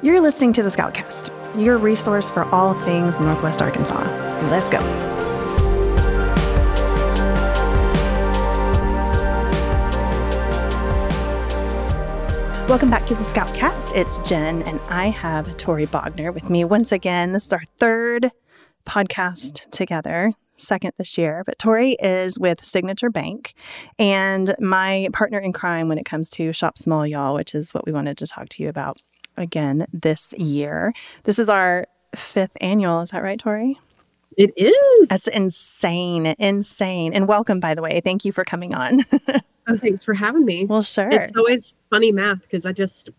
You're listening to the Scoutcast, your resource for all things Northwest Arkansas. Let's go. Welcome back to the Scoutcast. It's Jen, and I have Tori Bogner with me once again. This is our third podcast together, second this year. But Tori is with Signature Bank and my partner in crime when it comes to Shop Small, y'all, which is what we wanted to talk to you about again this year. This is our fifth annual. Is that right, Tori? It is. That's insane. Insane. And welcome, by the way. Thank you for coming on. oh, thanks for having me. Well, sure. It's always funny math because I just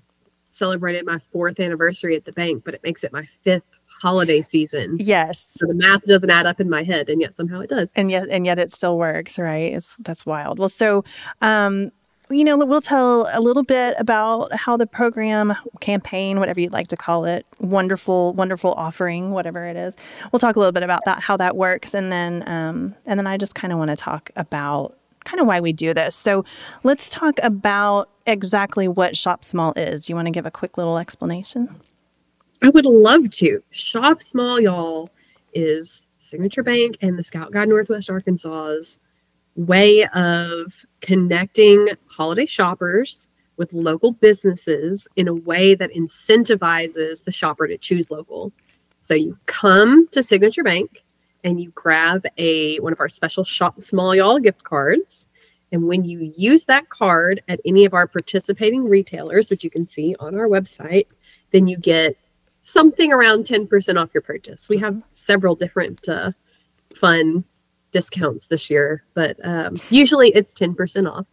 celebrated my fourth anniversary at the bank, but it makes it my fifth holiday season. Yes. So the math doesn't add up in my head, and yet somehow it does. And yet, and yet it still works, right? It's that's wild. Well, so um, you know, we'll tell a little bit about how the program, campaign, whatever you'd like to call it, wonderful, wonderful offering, whatever it is. We'll talk a little bit about that, how that works, and then, um, and then I just kind of want to talk about kind of why we do this. So, let's talk about exactly what Shop Small is. You want to give a quick little explanation? I would love to. Shop Small, y'all, is Signature Bank and the Scout Guide Northwest Arkansas's way of connecting holiday shoppers with local businesses in a way that incentivizes the shopper to choose local. So you come to Signature Bank and you grab a one of our special shop small y'all gift cards. And when you use that card at any of our participating retailers, which you can see on our website, then you get something around 10% off your purchase. We have several different uh, fun discounts this year, but um, usually it's 10% off.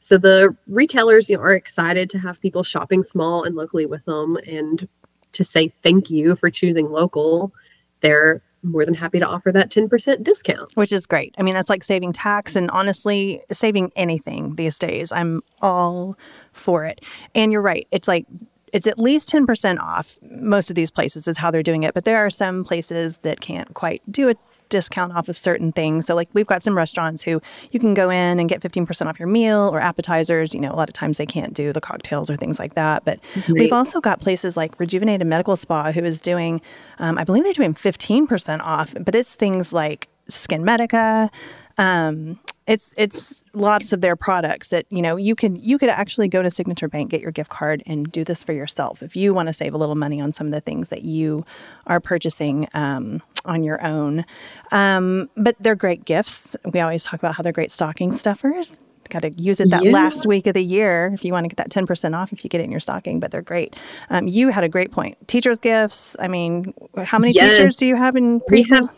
So the retailers you know, are excited to have people shopping small and locally with them and to say thank you for choosing local. They're more than happy to offer that 10% discount. Which is great. I mean, that's like saving tax and honestly, saving anything these days. I'm all for it. And you're right. It's like it's at least 10% off. Most of these places is how they're doing it, but there are some places that can't quite do it discount off of certain things. So, like, we've got some restaurants who you can go in and get 15% off your meal or appetizers. You know, a lot of times they can't do the cocktails or things like that. But Great. we've also got places like Rejuvenated Medical Spa who is doing, um, I believe they're doing 15% off, but it's things like SkinMedica. Um, it's it's lots of their products that you know you can you could actually go to Signature Bank get your gift card and do this for yourself if you want to save a little money on some of the things that you are purchasing um, on your own. Um, but they're great gifts. We always talk about how they're great stocking stuffers. Got to use it that yeah. last week of the year if you want to get that 10% off if you get it in your stocking, but they're great. Um, you had a great point. Teachers' gifts. I mean, how many yes. teachers do you have in preschool?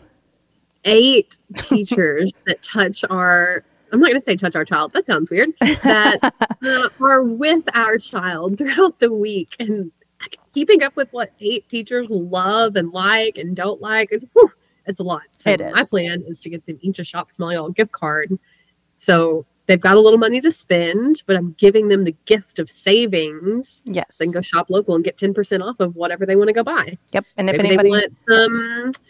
Eight teachers that touch our I'm not going to say touch our child. That sounds weird. That uh, are with our child throughout the week and keeping up with what eight teachers love and like and don't like. It's whew, it's a lot. So it is. my plan is to get them each a shop small y'all gift card. So they've got a little money to spend, but I'm giving them the gift of savings. Yes. Then go shop local and get 10% off of whatever they want to go buy. Yep. And if Maybe anybody they want some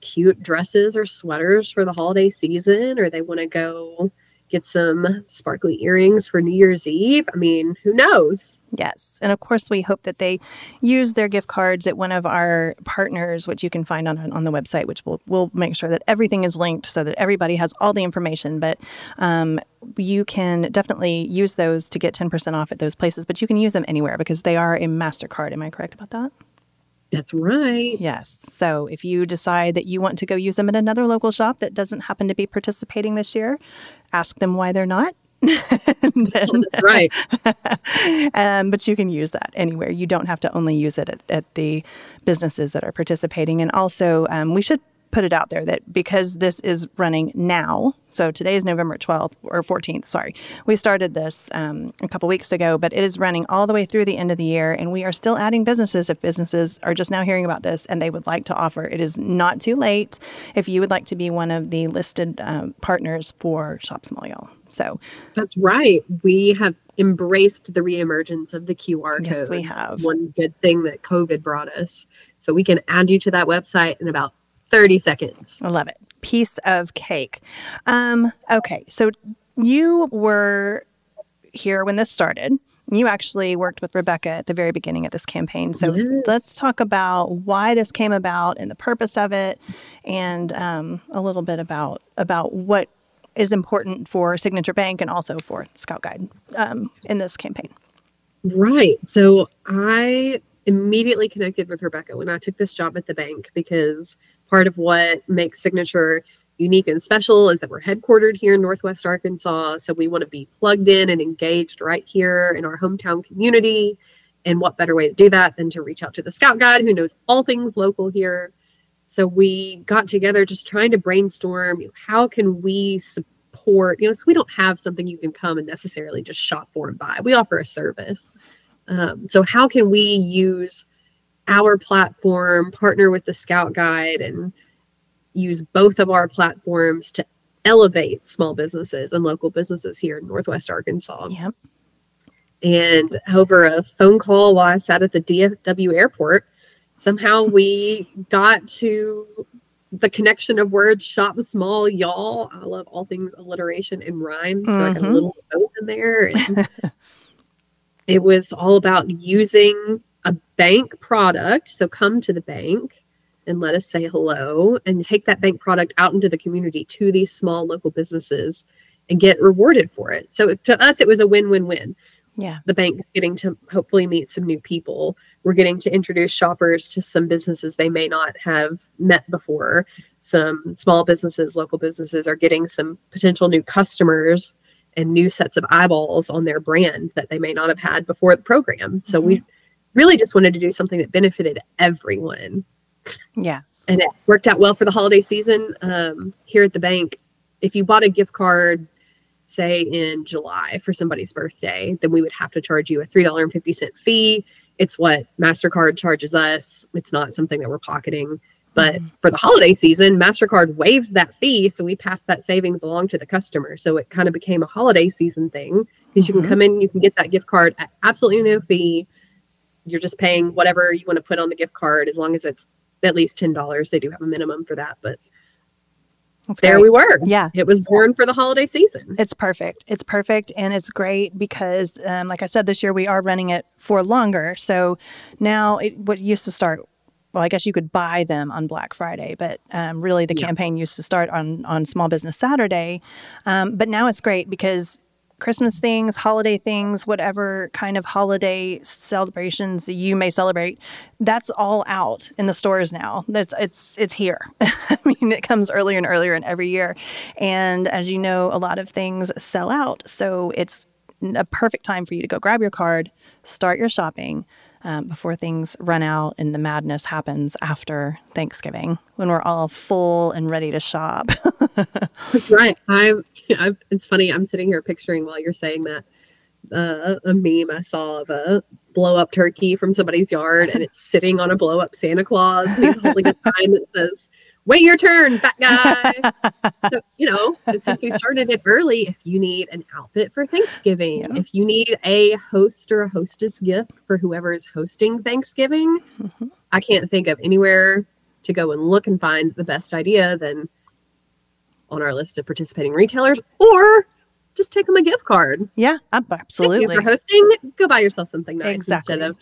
cute dresses or sweaters for the holiday season, or they want to go get some sparkly earrings for New Year's Eve. I mean, who knows? Yes. And of course, we hope that they use their gift cards at one of our partners, which you can find on, on the website, which we'll, we'll make sure that everything is linked so that everybody has all the information. But um, you can definitely use those to get 10% off at those places, but you can use them anywhere because they are a MasterCard. Am I correct about that? That's right. Yes. So if you decide that you want to go use them at another local shop that doesn't happen to be participating this year, ask them why they're not. then, right. um, but you can use that anywhere. You don't have to only use it at, at the businesses that are participating. And also, um, we should put it out there that because this is running now, so today is November 12th or 14th, sorry. We started this um, a couple weeks ago, but it is running all the way through the end of the year, and we are still adding businesses if businesses are just now hearing about this and they would like to offer. It is not too late if you would like to be one of the listed um, partners for Shop Small Y'all. So that's right. We have embraced the reemergence of the QR code. Yes, we have. That's one good thing that COVID brought us. So we can add you to that website in about 30 seconds. I love it. Piece of cake. Um, okay, so you were here when this started. You actually worked with Rebecca at the very beginning of this campaign. So Yes. let's talk about why this came about and the purpose of it, and um, a little bit about about what is important for Signature Bank and also for Scout Guide um, in this campaign. Right. So I immediately connected with Rebecca when I took this job at the bank because part of what makes Signature unique and special is that we're headquartered here in Northwest Arkansas. So we want to be plugged in and engaged right here in our hometown community. And what better way to do that than to reach out to the Scout Guide who knows all things local here? So we got together just trying to brainstorm you know, how can we support, you know, so we don't have something you can come and necessarily just shop for and buy. We offer a service. Um, so how can we use our platform, partner with the Scout Guide, and use both of our platforms to elevate small businesses and local businesses here in Northwest Arkansas? Yep. And over a phone call while I sat at the DFW airport, somehow we got to the connection of words shop small, y'all. I love all things alliteration and rhyme. So I got a Mhm. little note in there. And it was all about using a bank product. So come to the bank and let us say hello and take that bank product out into the community to these small local businesses and get rewarded for it. So to us, it was a win win win Yeah. the bank is getting to hopefully meet some new people. We're getting to introduce shoppers to some businesses they may not have met before. Some small businesses, local businesses are getting some potential new customers and new sets of eyeballs on their brand that they may not have had before the program. So we mm-hmm. Really just wanted to do something that benefited everyone Yeah. and it worked out well for the holiday season um, here at the bank. If you bought a gift card, say in July for somebody's birthday, then we would have to charge you a three dollar and fifty cent fee. It's what Mastercard charges us. It's not something that we're pocketing. But for the holiday season, Mastercard waives that fee, so we pass that savings along to the customer. So it kind of became a holiday season thing because you Mhm. can come in, you can get that gift card at absolutely no fee. You're just paying whatever you want to put on the gift card as long as it's at least ten dollars. They do have a minimum for that, but That's there great. we were. Yeah. It was born for the holiday season. It's perfect. It's perfect. And it's great because, um, like I said, this year we are running it for longer. So now it, what used to start, well, I guess you could buy them on Black Friday, but um, really the Yeah. campaign used to start on, on Small Business Saturday. Um, but now it's great because Christmas things, holiday things, whatever kind of holiday celebrations you may celebrate, that's all out in the stores now. That's it's it's here. I mean, it comes earlier and earlier in every year, and as you know, a lot of things sell out. So it's a perfect time for you to go grab your card, start your shopping. Um, before things run out and the madness happens after Thanksgiving when we're all full and ready to shop. right. I'm, I'm. It's funny. I'm sitting here picturing while you're saying that uh, a meme I saw of a blow up turkey from somebody's yard, and it's sitting on a blow up Santa Claus, and he's holding a sign that says, "Wait your turn, fat guy." so, you know, since we started it early, if you need an outfit for Thanksgiving, Yeah. if you need a host or a hostess gift for whoever is hosting Thanksgiving, Mhm. I can't think of anywhere to go and look and find the best idea than on our list of participating retailers, or just take them a gift card. yeah, absolutely. you for hosting. Go buy yourself something nice Exactly. instead of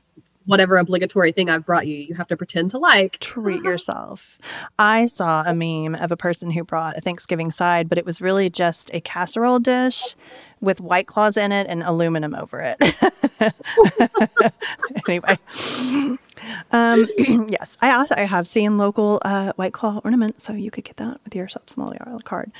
whatever obligatory thing I've brought you. You have to pretend to like. treat yourself. I saw a meme of a person who brought a Thanksgiving side, but it was really just a casserole dish with white claws in it and aluminum over it. anyway, um, yes, I also I have seen local uh, white claw ornament, so you could get that with your shop small card.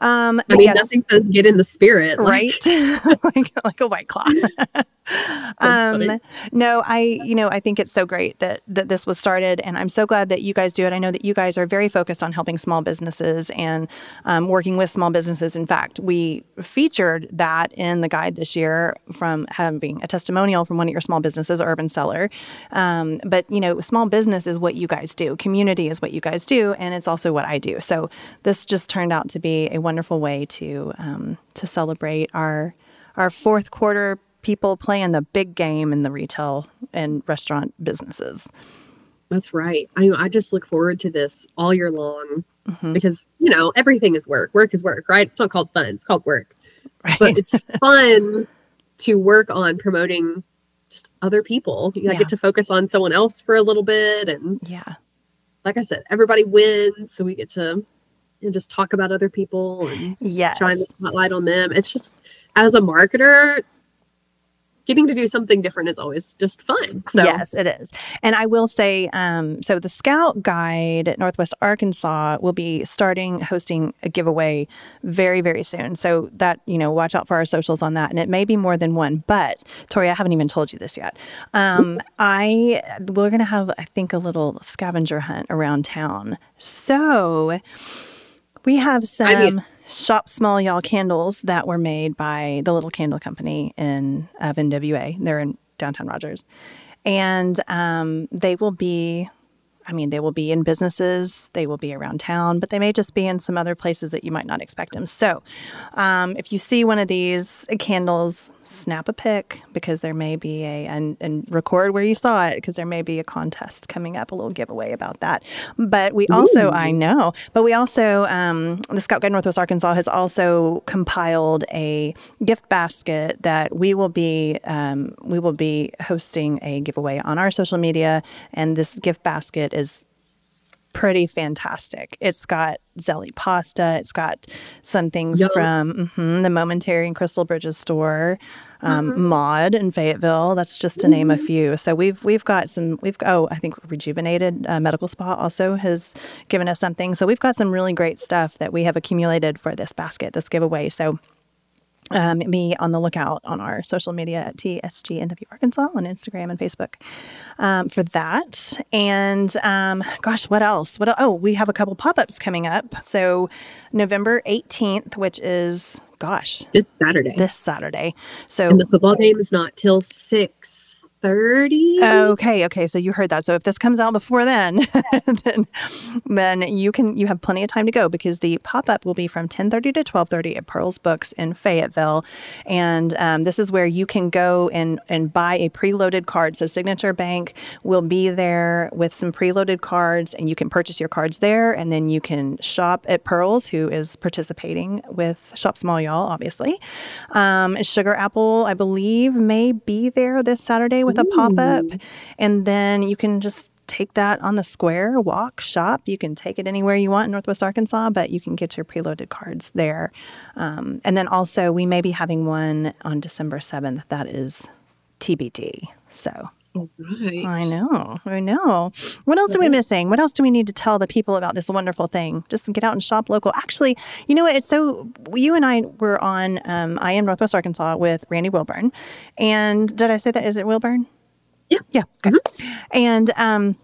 Um, I mean, yes, nothing says get in the spirit, like- right like, like a white claw um no i you know i think it's so great that that this was started and i'm so glad that you guys do it. I know that you guys are very focused on helping small businesses and um, working with small businesses. In fact we featured that in the guide this year from having a testimonial from one of your small businesses urban seller. Um, but you know small business is what you guys do. Community is what you guys do and it's also what i do. So this just turned out to be a wonderful way to um, to celebrate our our fourth quarter people playing the big game in the retail and restaurant businesses. That's right. I I just look forward to this all year long Mhm. because you know everything is work. Work is work, right? It's not called fun. It's called work. Right. But it's fun to work on promoting just other people. You know, Yeah. get to focus on someone else for a little bit. And Yeah. like I said, everybody wins. So we get to you know, just talk about other people and Yes. shine the spotlight on them. It's just, as a marketer, getting to do something different is always just fun. So Yes, it is. And I will say, um, so the Scout Guide at Northwest Arkansas will be starting hosting a giveaway very, very soon. So that, you know, watch out for our socials on that. And it may be more than one, but Tori, I haven't even told you this yet. Um, I, we're going to have, I think, a little scavenger hunt around town. So we have some shop small y'all candles that were made by the little candle company in of NWA. They're in downtown Rogers, and um, they will be. I mean, they will be in businesses, they will be around town, but they may just be in some other places that you might not expect them. So, um, if you see one of these candles, snap a pic because there may be a, and, and record where you saw it because there may be a contest coming up, a little giveaway about that. But we also, I know, but we also, um, the Scout Guide Northwest Arkansas has also compiled a gift basket that we will be, um, we will be hosting a giveaway on our social media. And this gift basket is pretty fantastic. It's got Zelly pasta. It's got some things Yum. from mhm, the Momentary and Crystal Bridges store, um, Maud in Fayetteville. That's just to name a few. So we've we've got some. We've oh I think Rejuvenated uh, Medical Spa also has given us something. So we've got some really great stuff that we have accumulated for this basket, this giveaway. So um, be on the lookout on our social media at TSGNW Arkansas on Instagram and Facebook um, for that. And um, gosh, what else? What? Oh, we have a couple pop ups coming up. So November 18th, which is gosh, this Saturday. this Saturday. So and the football game is not till six thirty. Okay, okay. So you heard that. So if this comes out before then, then then you can you have plenty of time to go because the pop up will be from ten thirty to twelve thirty at Pearls Books in Fayetteville, and um, this is where you can go and and buy a preloaded card. So Signature Bank will be there with some preloaded cards, and you can purchase your cards there, and then you can shop at Pearls, who is participating with Shop Small Y'all, obviously. Um, Sugar Apple, I believe, may be there this Saturday with a pop up. And then you can just take that on the square, walk, shop. You can take it anywhere you want in Northwest Arkansas, but you can get your preloaded cards there. Um, and then also, we may be having one on December 7th. That is TBD. So All right. I know, I know. What else are we missing? What else do we need to tell the people about this wonderful thing? Just get out and shop local. Actually, you know what? It's so you and I were on. Um, I am Northwest Arkansas with Randy Wilburn, and did I say that? Is it Wilburn? Yeah. Yeah. Okay. And um,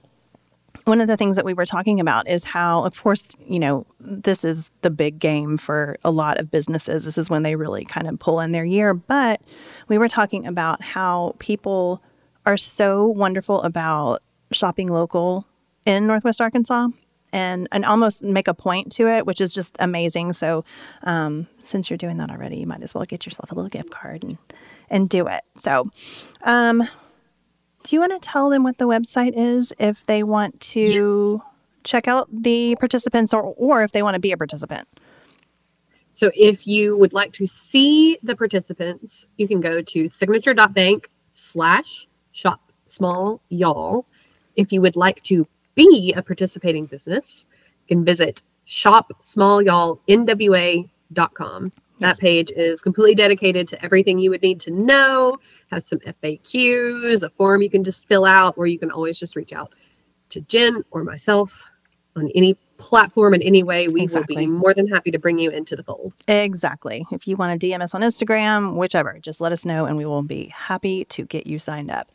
one of the things that we were talking about is how, of course, you know, this is the big game for a lot of businesses. This is when they really kind of pull in their year. But we were talking about how people are so wonderful about shopping local in Northwest Arkansas and, and almost make a point to it, which is just amazing. So, um, since you're doing that already, you might as well get yourself a little gift card and, and do it. So, um, do you want to tell them what the website is if they want to check out the participants or, or if they want to be a participant? So if you would like to see the participants, you can go to signature.bank slash shop small y'all. If you would like to be a participating business, you can visit shopsmallyallnwa.com. That page is completely dedicated to everything you would need to know, has some FAQs, a form you can just fill out, or you can always just reach out to Jen or myself on any platform in any way. We will be more than happy to bring you into the fold. Exactly. If you want to DM us on Instagram, whichever, just let us know and we will be happy to get you signed up.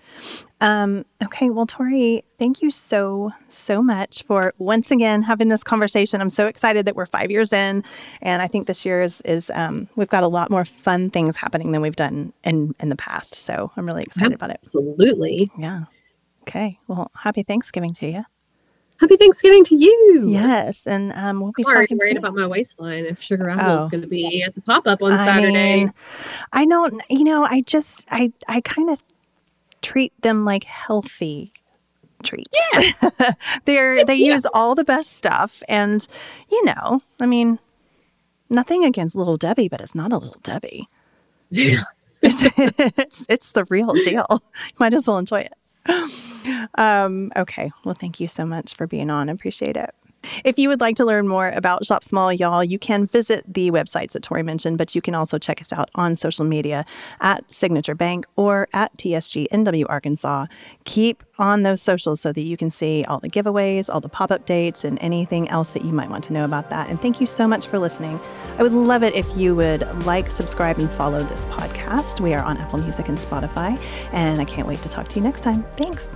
Um, okay. Well, Tori, thank you so, so much for once again having this conversation. I'm so excited that we're five years in. And I think this year is, is um, we've got a lot more fun things happening than we've done in, in the past. So I'm really excited about it. Absolutely. Yeah. Okay. Well, happy Thanksgiving to you. Happy Thanksgiving to you. Yes. And um, we'll be I'm already talking worried soon. about my waistline if Sugar Apple Oh. is going to be at the pop up on I Saturday. mean, I don't, you know, I just, I, I kind of treat them like healthy treats. Yeah. They're, they Yeah. use all the best stuff. And, you know, I mean, nothing against Little Debbie, but it's not a Little Debbie. Yeah. it's, it's, it's the real deal. Might as well enjoy it. Um, okay. Well, thank you so much for being on. Appreciate it. If you would like to learn more about Shop Small, y'all, you can visit the websites that Tori mentioned, but you can also check us out on social media at Signature Bank or at TSG NW Arkansas. Keep on those socials so that you can see all the giveaways, all the pop up dates, and anything else that you might want to know about that. And thank you so much for listening. I would love it if you would like, subscribe, and follow this podcast. We are on Apple Music and Spotify, and I can't wait to talk to you next time. Thanks.